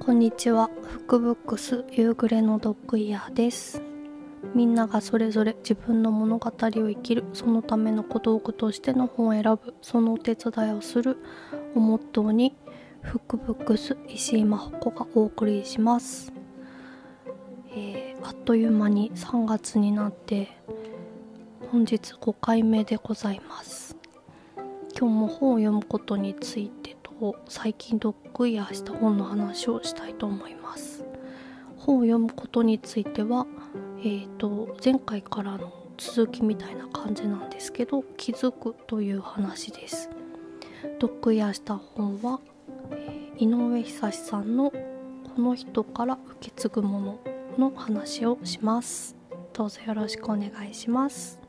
こんにちは。福ブックス夕暮れのドッグイヤーです。みんながそれぞれ自分の物語を生きるそのための小道具としての本を選ぶそのお手伝いをするをモットーにフックブックス石井真帆子がお送りします、えー、あっという間に3月になって本日5回目でございます。今日も本を読むことについてと最近ドッグイヤーした本の話をしたいと思います。本を読むことについてはえーと、前回からの続きみたいな感じなんですけど気づくという話です。読やした本は、えー、井上久さんの「この人から受け継ぐもの」の話をします。どうぞよろしくお願いします。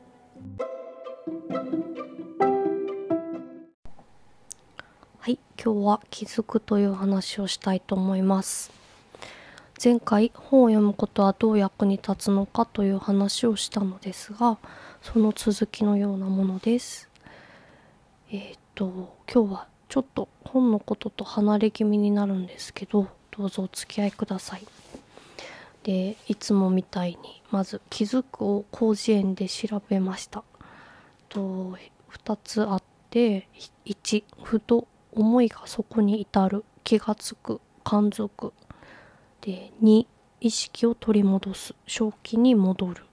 はい今日は気づくという話をしたいと思います前回本を読むことはどう役に立つのかという話をしたのですがその続きのようなものです。えっ、と今日はちょっと本のことと離れ気味になるんですけどどうぞお付き合いください。でいつもみたいにまず「気づく」を広辞苑で調べました。と2つあって1ふと思いがそこに至る。気がつく。感づく。で2意識を取り戻す。正気に戻る。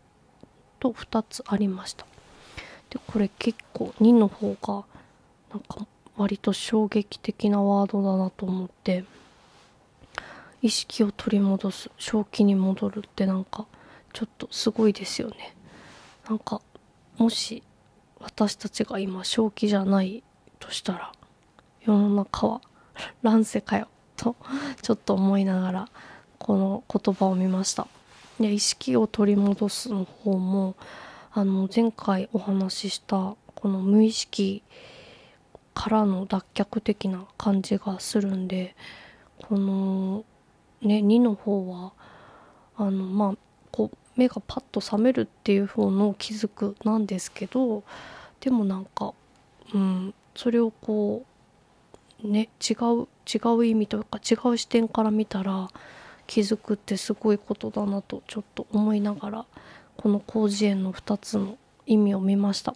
と2つありました。でこれ結構2の方がなんか割と衝撃的なワードだなと思って。意識を取り戻す。正気に戻るってなんかちょっとすごいですよね。なんかもし私たちが今正気じゃないとしたら世の中は乱世かよとちょっと思いながらこの言葉を見ました。で意識を取り戻すの方もあの前回お話ししたこの無意識からの脱却的な感じがするんでこのね2の方はあのまあこう目がパッと覚めるっていう方の気づくなんですけどでもなんかうんそれをこうね違う違う意味というか違う視点から見たら気づくってすごいことだなとちょっと思いながらこの広辞苑の2つの意味を見ました。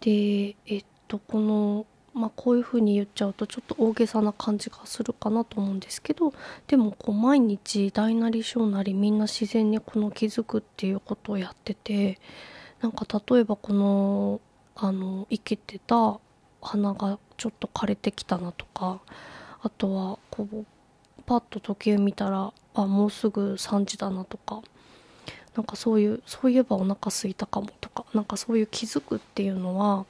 でえっとこのまあこういうふうに言っちゃうとちょっと大げさな感じがするかなと思うんですけどでもこう毎日大なり小なりみんな自然にこの気づくっていうことをやっててなんか例えばこのあの生きてた花がちょっと枯れてきたなとかあとはこうパッと時計見たらあもうすぐ3時だなとかなんかそういうそういえばお腹すいたかもとかなんかそういう気づくっていうのは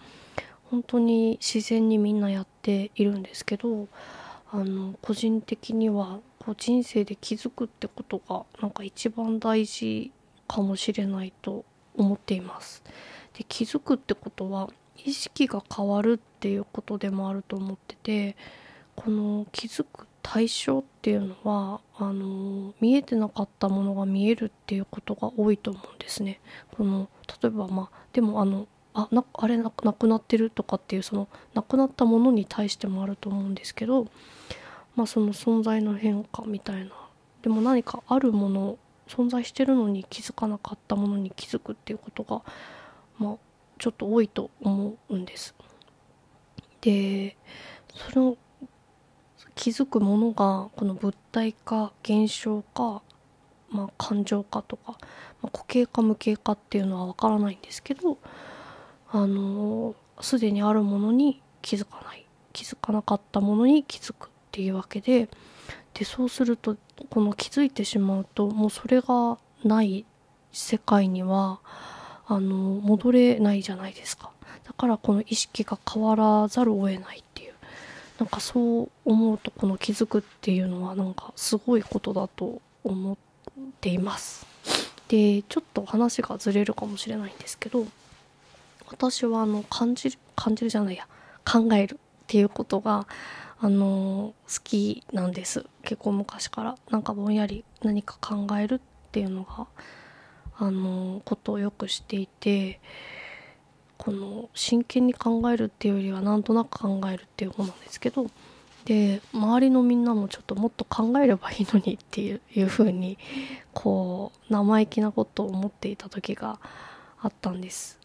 本当に自然にみんなやっているんですけどあの個人的にはこう人生で気づくってことがなんか一番大事かもしれないと思っています。で気づくってことは意識が変わるっていうことでもあると思っててこの気づく対象っていうのはあの見えてなかったものが見えるっていうことが多いと思うんですね。この例えばまあでもあのあなあれなくなってるとかっていうそのなくなったものに対してもあると思うんですけど、まあ、その存在の変化みたいなでも何かあるもの存在してるのに気づかなかったものに気づくっていうことが、まあ、ちょっと多いと思うんです。でその気づくものがこの物体か現象か、まあ、感情かとか、まあ、固形か無形かっていうのは分からないんですけどあのすでにあるものに気づかない気づかなかったものに気づくっていうわけででそうするとこの気づいてしまうともうそれがない世界にはあの戻れないじゃないですか。だからこの意識が変わらざるを得ないっていう。なんかそう思うとこの気づくっていうのはなんかすごいことだと思っています。でちょっと話がずれるかもしれないんですけど私はあの感じる感じるじゃないや。考えるっていうことがあの好きなんです。結構昔から。なんかぼんやり何か考えるっていうのがあのことをよくしていてこの真剣に考えるっていうよりはなんとなく考えるっていう方なんですけどで周りのみんなもちょっともっと考えればいいのにっていういう風にこう生意気なことを思っていた時があったんです。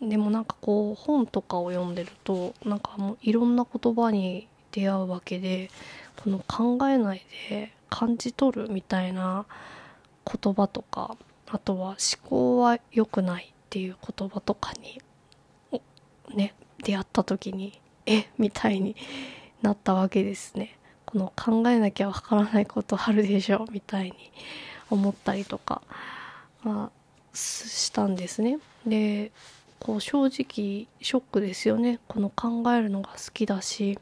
でもなんかこう本とかを読んでるとなんかもういろんな言葉に出会うわけでこの考えないで感じ取るみたいな言葉とかあとは思考は良くないっていう言葉とかにね出会った時にえみたいになったわけですね。この考えなきゃわからないことあるでしょみたいに思ったりとか、まあ、したんですね。でこう正直ショックですよね。この考えるのが好きだし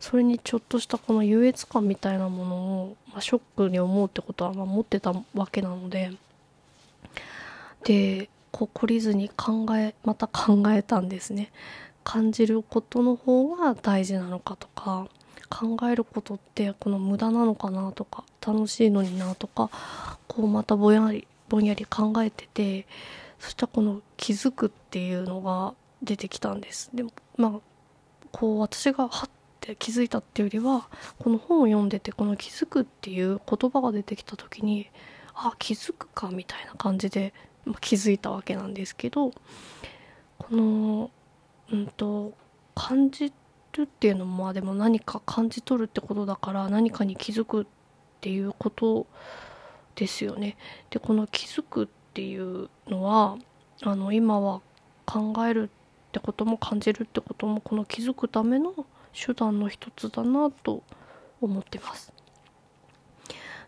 それにちょっとしたこの優越感みたいなものを、まあ、ショックに思うってことはま持ってたわけなのででこう懲りずに考えまた考えたんですね。感じることの方が大事なのかとか考えることってこの無駄なのかなとか楽しいのになとかこうまたぼんやりぼんやり考えててそしたらこの気づくっていうのが出てきたんです。でもまあこう私がはって気づいたっていうよりはこの本を読んでてこの気づくっていう言葉が出てきた時にあ気づくかみたいな感じで、まあ、気づいたわけなんですけどこのうんと感じるっていうのもまあでも何か感じ取るってことだから何かに気づくっていうことですよね。でこの気づくっていうのはあの今は考えるってことも感じるってこともこの気づくための手段の一つだなと思ってます。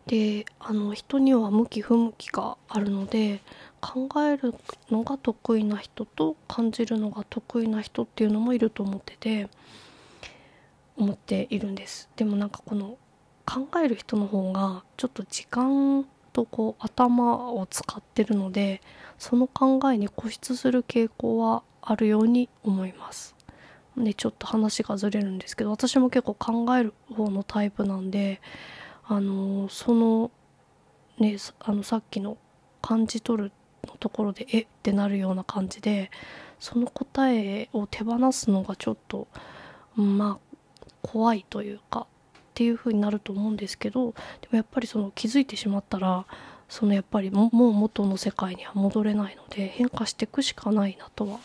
であの人には向き不向きがあるので考えるのが得意な人と感じるのが得意な人っていうのもいると思ってて思っているんです。でもなんかこの考える人の方がちょっと時間とこう頭を使ってるのでその考えに固執する傾向はあるように思います。でちょっと話がずれるんですけど私も結構考える方のタイプなんであのそのねあのさっきの感じ取るのところでえっ？てなるような感じでその答えを手放すのがちょっとまあ怖いというかっていう風になると思うんですけどでもやっぱりその気づいてしまったらそのやっぱりもう元の世界には戻れないので変化していくしかないなとは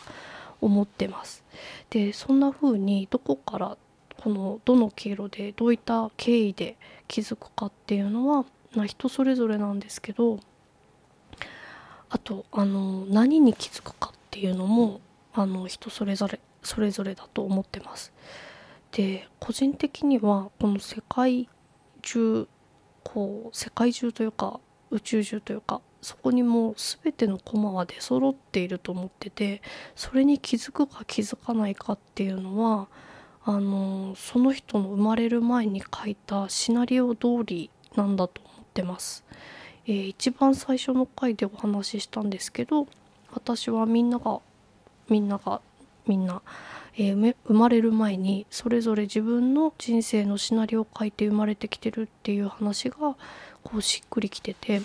思ってます。でそんな風にどこからこのどの経路でどういった経緯で気づくかっていうのは、まあ、人それぞれなんですけどあとあの何に気づくかっていうのもあの人それぞれそれぞれだと思ってます。で個人的にはこの世界中こう世界中というか宇宙中というかそこにもう全ての駒は出揃っていると思っててそれに気づくか気づかないかっていうのはあのその人の生まれる前に書いたシナリオ通りなんだと思ってます。えー、一番最初の回でお話ししたんですけど私はみんながみんながみんな、えー、生まれる前にそれぞれ自分の人生のシナリオを書いて生まれてきてるっていう話がこうしっくりきてて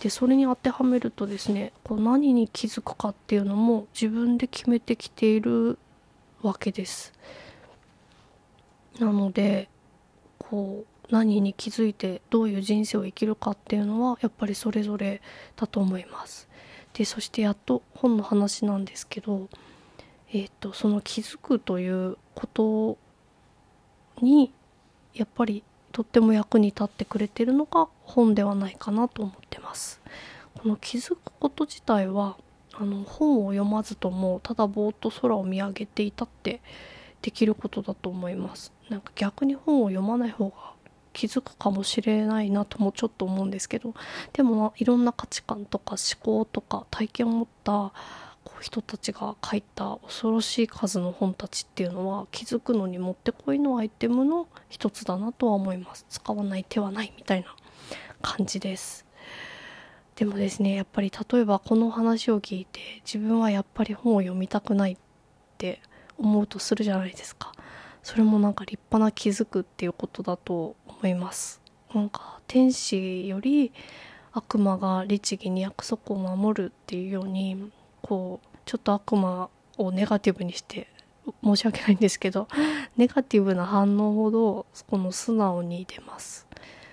でそれに当てはめるとですねこう何に気づくかっていうのも自分で決めてきているわけです。なのでこう何に気づいてどういう人生を生きるかっていうのはやっぱりそれぞれだと思います。でそしてやっと本の話なんですけど、えーと、その気づくということにやっぱりとっても役に立ってくれてるのが本ではないかなと思ってます。この気づくこと自体はあの本を読まずともただぼーっと空を見上げていたってできることだと思います。なんか逆に本を読まない方が気づくかもしれないなともちょっと思うんですけどでもいろんな価値観とか思考とか体験を持ったこう人たちが書いた恐ろしい数の本たちっていうのは気づくのにもってこいのアイテムの一つだなとは思います使わない手はないみたいな感じですでもですねやっぱり例えばこの話を聞いて自分はやっぱり本を読みたくないって思うとするじゃないですか。それもなんか立派な気づくっていうことだと思います。なんか天使より悪魔が律儀に約束を守るっていうようにこうちょっと悪魔をネガティブにして申し訳ないんですけどネガティブな反応ほどこの素直に出ます。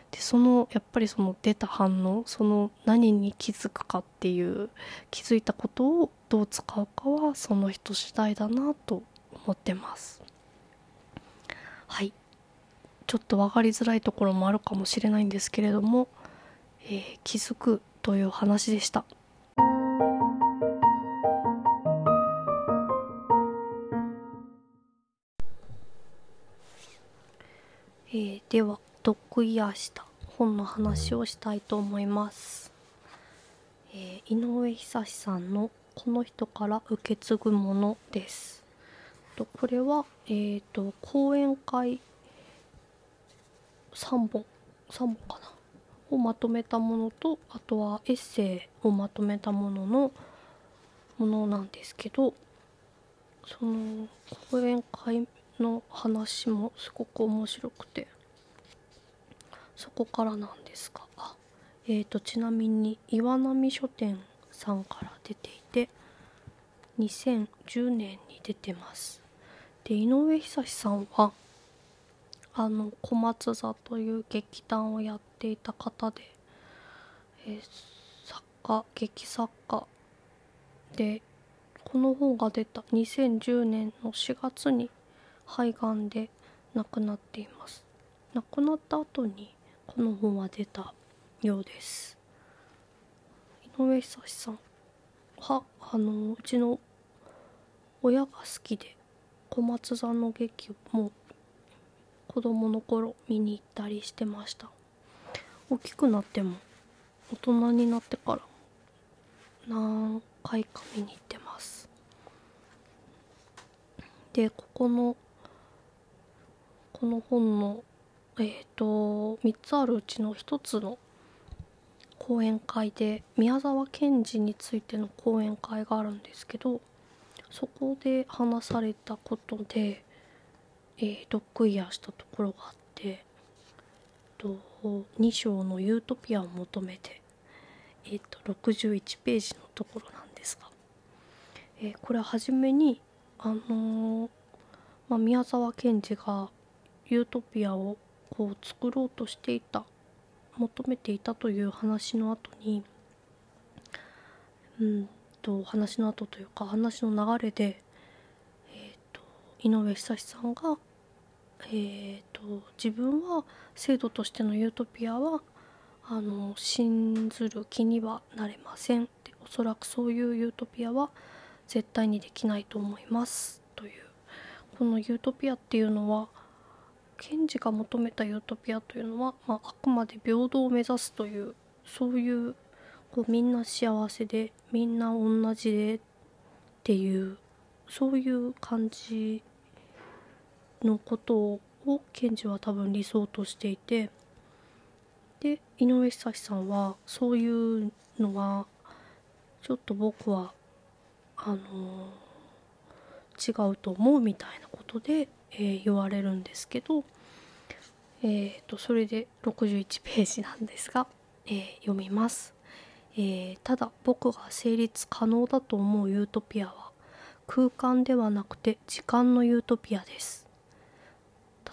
でそのやっぱりその出た反応その何に気づくかっていう気づいたことをどう使うかはその人次第だなと思ってます。はい。ちょっと分かりづらいところもあるかもしれないんですけれども、えー、気づくという話でした。えー、では読意やした本の話をしたいと思います、えー、井上久さんの「この人から受け継ぐもの」です。とこれは、えーと、講演会3本3本かな？をまとめたものとあとはエッセイをまとめたもののものなんですけどその講演会の話もすごく面白くてそこからなんですがあえーとちなみに岩波書店さんから出ていて2010年に出てます。で井上久志さんはあの小松座という劇団をやっていた方で、え、作家劇作家でこの本が出た2010年の4月に肺がんで亡くなっています。亡くなった後にこの本は出たようです。井上久志さんはあのうちの親が好きで小松座の劇も子供の頃見に行ったりしてました。大きくなっても大人になってから何回か見に行ってます。でここのこの本のえっ、ー、と3つあるうちの1つの講演会で宮沢賢治についての講演会があるんですけどそこで話されたことで、えー、ドッグイヤーしたところがあってと2章の「ユートピアを求めて」えー、と61ページのところなんですが、えー、これは初めにあのー、まあ、宮沢賢治がユートピアをこう作ろうとしていた求めていたという話の後にうんと話の後というか話の流れで、えーと、井上久志さんが、えーと、自分は制度としてのユートピアはあの信ずる気にはなれませんっておそらくそういうユートピアは絶対にできないと思いますという。このユートピアっていうのは賢治が求めたユートピアというのは、まあ、あくまで平等を目指すというそういうこうみんな幸せでみんな同じでっていうそういう感じのことを賢治は多分理想としていて。で井上久志さんはそういうのはちょっと僕はあの違うと思うみたいなことでえー、言われるんですけど、えーと、それで61ページなんですが、えー、読みます、えー、ただ僕が成立可能だと思うユートピアは空間ではなくて時間のユートピアです。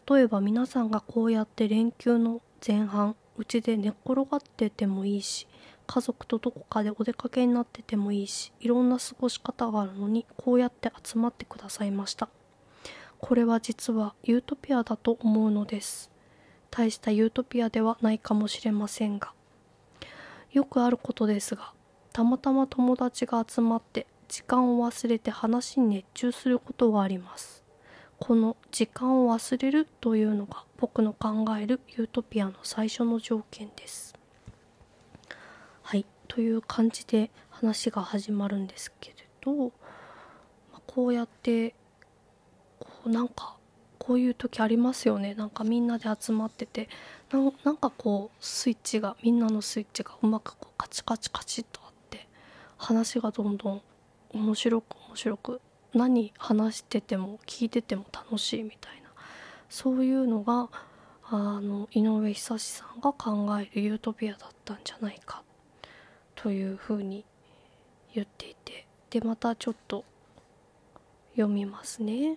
例えば皆さんがこうやって連休の前半うちで寝っ転がっててもいいし家族とどこかでお出かけになっててもいいしいろんな過ごし方があるのにこうやって集まってくださいました。これは実はユートピアだと思うのです。大したユートピアではないかもしれませんが。よくあることですがたまたま友達が集まって時間を忘れて話に熱中することがあります。この時間を忘れるというのが僕の考えるユートピアの最初の条件です。はいという感じで話が始まるんですけれど、まこうやってこうなんかこういう時ありますよね。なんかみんなで集まってて。なんかこうスイッチがみんなのスイッチがうまくこうカチカチカチッとあって。話がどんどん面白く面白く。何話してても聞いてても楽しいみたいな。そういうのがあの井上久志さんが考えるユートピアだったんじゃないか。というふうに言っていて。でまたちょっと読みますね、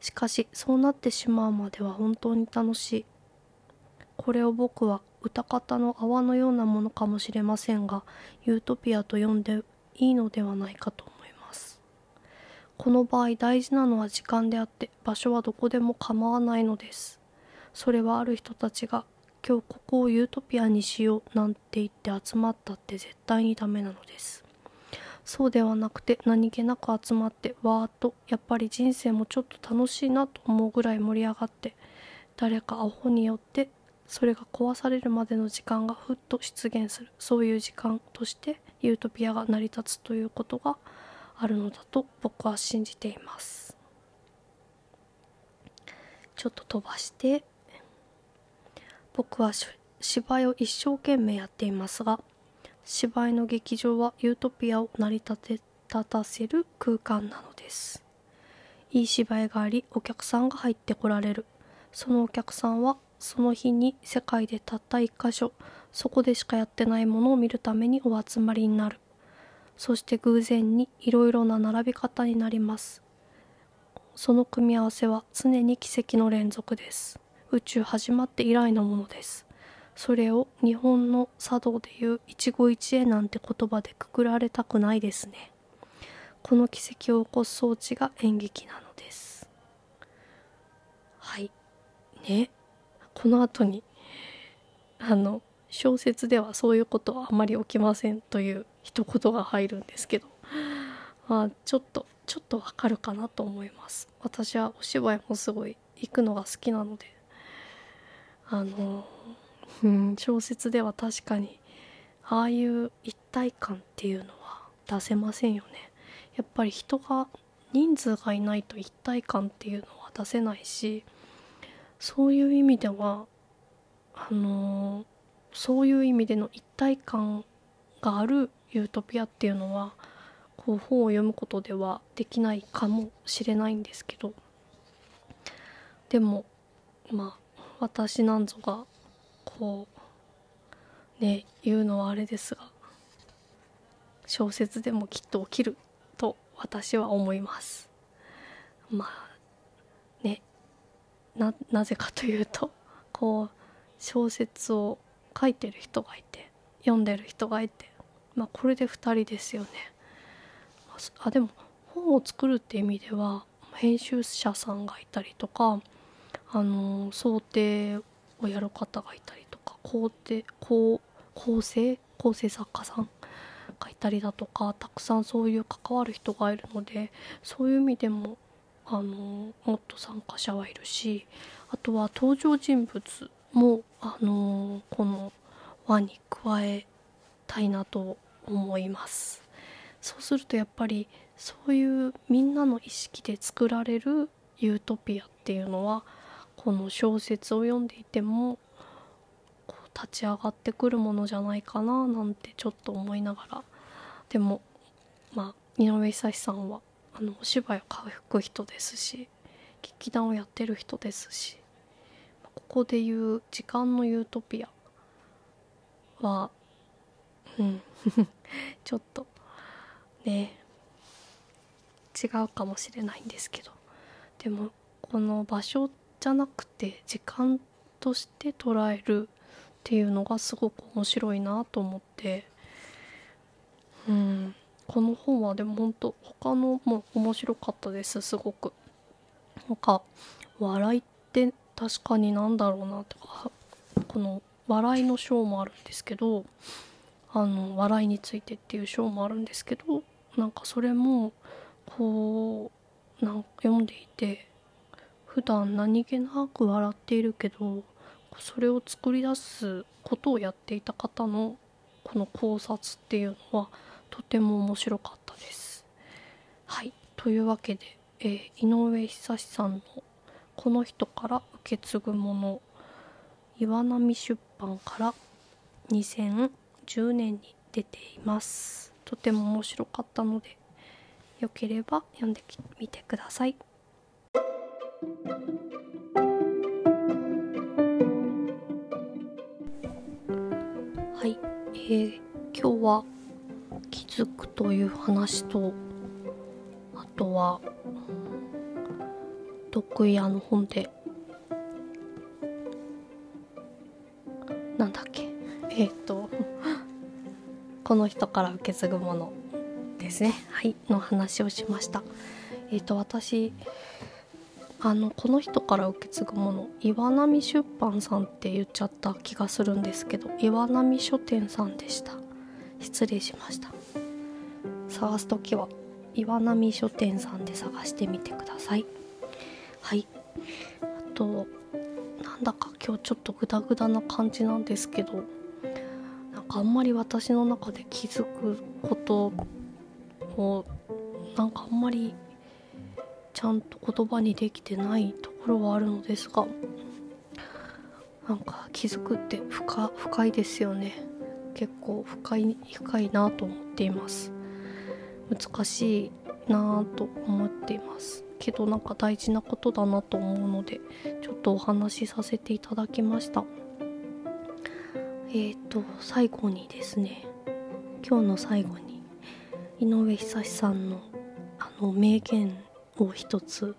しかしそうなってしまうまでは本当に楽しい。これを僕は歌方の泡のようなものかもしれませんがユートピアと呼んでいいのではないかと思います。この場合大事なのは時間であって場所はどこでも構わないのです。それはある人たちが今日ここをユートピアにしようなんて言って集まったって絶対にダメなのです。そうではなくて何気なく集まってわーっとやっぱり人生もちょっと楽しいなと思うぐらい盛り上がって誰かアホによってそれが壊されるまでの時間がふっと出現する。そういう時間としてユートピアが成り立つということがあるのだと僕は信じています。ちょっと飛ばして僕は芝居を一生懸命やっていますが芝居の劇場はユートピアを成り立て立たせる空間なのです。いい芝居がありお客さんが入ってこられる。そのお客さんはその日に世界でたった一箇所そこでしかやってないものを見るためにお集まりになる。そして偶然にいろいろな並び方になります。その組み合わせは常に奇跡の連続です。宇宙始まって以来のものです。それを日本の茶道でいう一期一会なんて言葉でくくられたくないですね。この奇跡を起こす装置が演劇なのです。はい。ね。この後にあの小説ではそういうことはあまり起きませんという一言が入るんですけど。まあちょっとちょっとわかるかなと思います。私はお芝居もすごい行くのが好きなので。あの、うん、小説では確かにああいう一体感っていうのは出せませんよね。やっぱり人が人数がいないと一体感っていうのは出せないしそういう意味ではあのそういう意味での一体感があるユートピアっていうのはこう本を読むことではできないかもしれないんですけど。でもまあ私なんぞがこうね言うのはあれですが小説でもきっと起きると私は思いますまあななぜかというとこう小説を書いてる人がいて読んでる人がいてまあこれで2人ですよね。あでも本を作るって意味では編集者さんがいたりとかあの想定をやる方がいたりとか構成構構成構成作家さんがいたりだとかたくさんそういう関わる人がいるのでそういう意味でもあのもっと参加者はいるしあとは登場人物もあのこの輪に加えたいなと思います。そうするとやっぱりそういうみんなの意識で作られるユートピアっていうのはこの小説を読んでいてもこう立ち上がってくるものじゃないかななんてちょっと思いながら。でもまあ井上久志さんはあのお芝居を書く人ですし劇団をやってる人ですしここで言う時間のユートピアはうん ちょっとね違うかもしれないんですけど。でもこの場所じゃなくて時間として捉えるっていうのがすごく面白いなと思って。うん。この本はでも本当他のも面白かったです。すごく。なんか笑いって確かになんだろうなとかこの笑いの章もあるんですけどあの笑いについてっていう章もあるんですけどなんかそれもこうなんか読んでいて普段何気なく笑っているけどそれを作り出すことをやっていた方のこの考察っていうのはとても面白かったです。はい。というわけで、えー、井上久志さんの「この人から受け継ぐもの」岩波出版から2010年に出ています。とても面白かったのでよければ読んでみてください。はい、えー、今日は気づくという話とあとは得意屋の本でなんだっけえっ、と この人から受け継ぐものですね。はいの話をしました。えっ、と私あのこの人から受け継ぐもの岩波出版さんって言っちゃった気がするんですけど岩波書店さんでした。失礼しました。探す時は岩波書店さんで探してみてください。はい。あとなんだか今日ちょっとグダグダな感じなんですけどなんかあんまり私の中で気づくことをなんかあんまりちゃんと言葉にできてないところはあるのですがなんか気づくって深深いですよね。結構深い深いなと思っています。難しいなと思っています。けどなんか大事なことだなと思うのでちょっとお話しさせていただきました。えーと最後にですね今日の最後に井上久志さんのあの名言を一つ。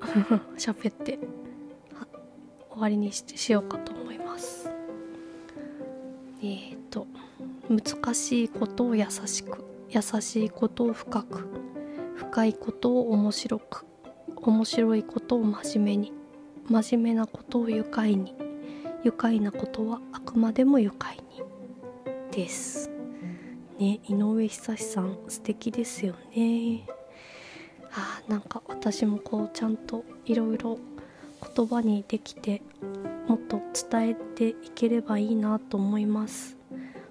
喋って。終わりにしてしようかと思います。えーと難しいことを優しく優しいことを深く深いことを面白く面白いことを真面目に真面目なことを愉快に愉快なことはあくまでも愉快に。です。ね井上久志さん素敵ですよね。あなんか私もこうちゃんといろいろ言葉にできてもっと伝えていければいいなと思います。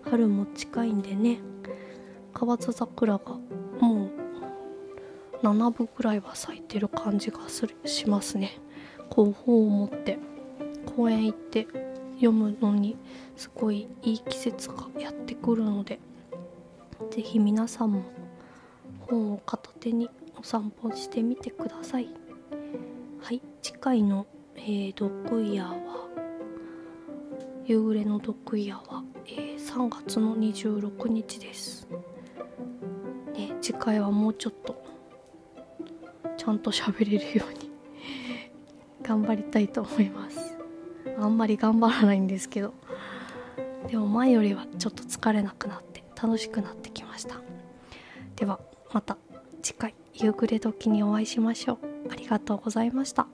春も近いんでね。河津桜がもう7分ぐらいは咲いてる感じがするしますね。こう本を持って公園行って読むのにすごいいい季節がやってくるので是非皆さんも本を片手にお散歩してみてください。はい次回の、えー、ドッグイヤーは夕暮れのドッグイヤーは、えー、3月の26日です。ね次回はもうちょっとちゃんと喋れるように頑張りたいと思います。あんまり頑張らないんですけど。でも前よりはちょっと疲れなくなって楽しくなってきました。ではまた次回。夕暮れ時にお会いしましょう。ありがとうございました。